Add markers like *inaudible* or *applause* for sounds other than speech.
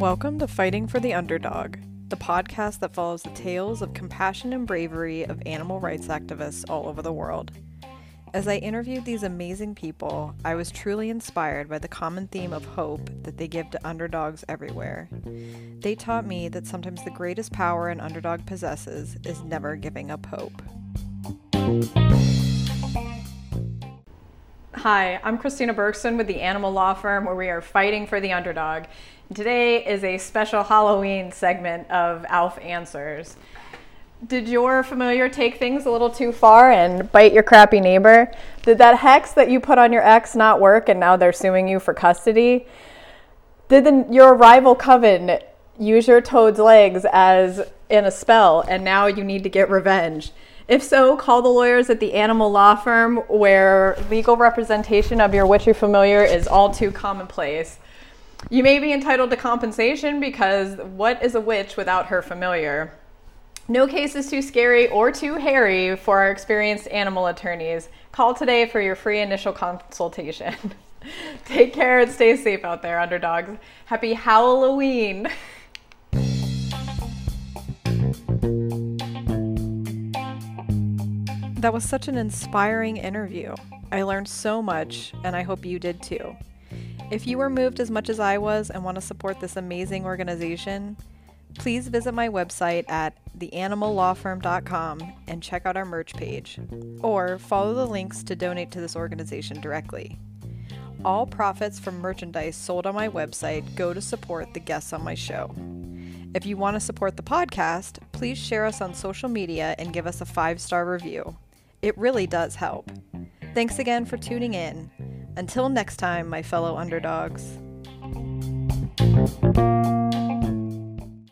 Welcome to Fighting for the Underdog, the podcast that follows the tales of compassion and bravery of animal rights activists all over the world. As I interviewed these amazing people, I was truly inspired by the common theme of hope that they give to underdogs everywhere. They taught me that sometimes the greatest power an underdog possesses is never giving up hope. Hi, I'm Christina Bergson with the Animal Law Firm, where we are fighting for the underdog. Today is a special Halloween segment of ALF Answers. Did your familiar take things a little too far and bite your crappy neighbor? Did that hex that you put on your ex not work and now they're suing you for custody? Did the, your rival coven use your toad's legs as in a spell and now you need to get revenge? If so, call the lawyers at the Animal Law Firm where legal representation of your witchy familiar is all too commonplace. You may be entitled to compensation because what is a witch without her familiar? No case is too scary or too hairy for our experienced animal attorneys. Call today for your free initial consultation. *laughs* Take care and stay safe out there, underdogs. Happy Halloween! *laughs* That was such an inspiring interview. I learned so much, and I hope you did too. If you were moved as much as I was and want to support this amazing organization, please visit my website at theanimallawfirm.com and check out our merch page, or follow the links to donate to this organization directly. All profits from merchandise sold on my website go to support the guests on my show. If you want to support the podcast, please share us on social media and give us a five star review. It really does help. Thanks again for tuning in. Until next time, my fellow underdogs.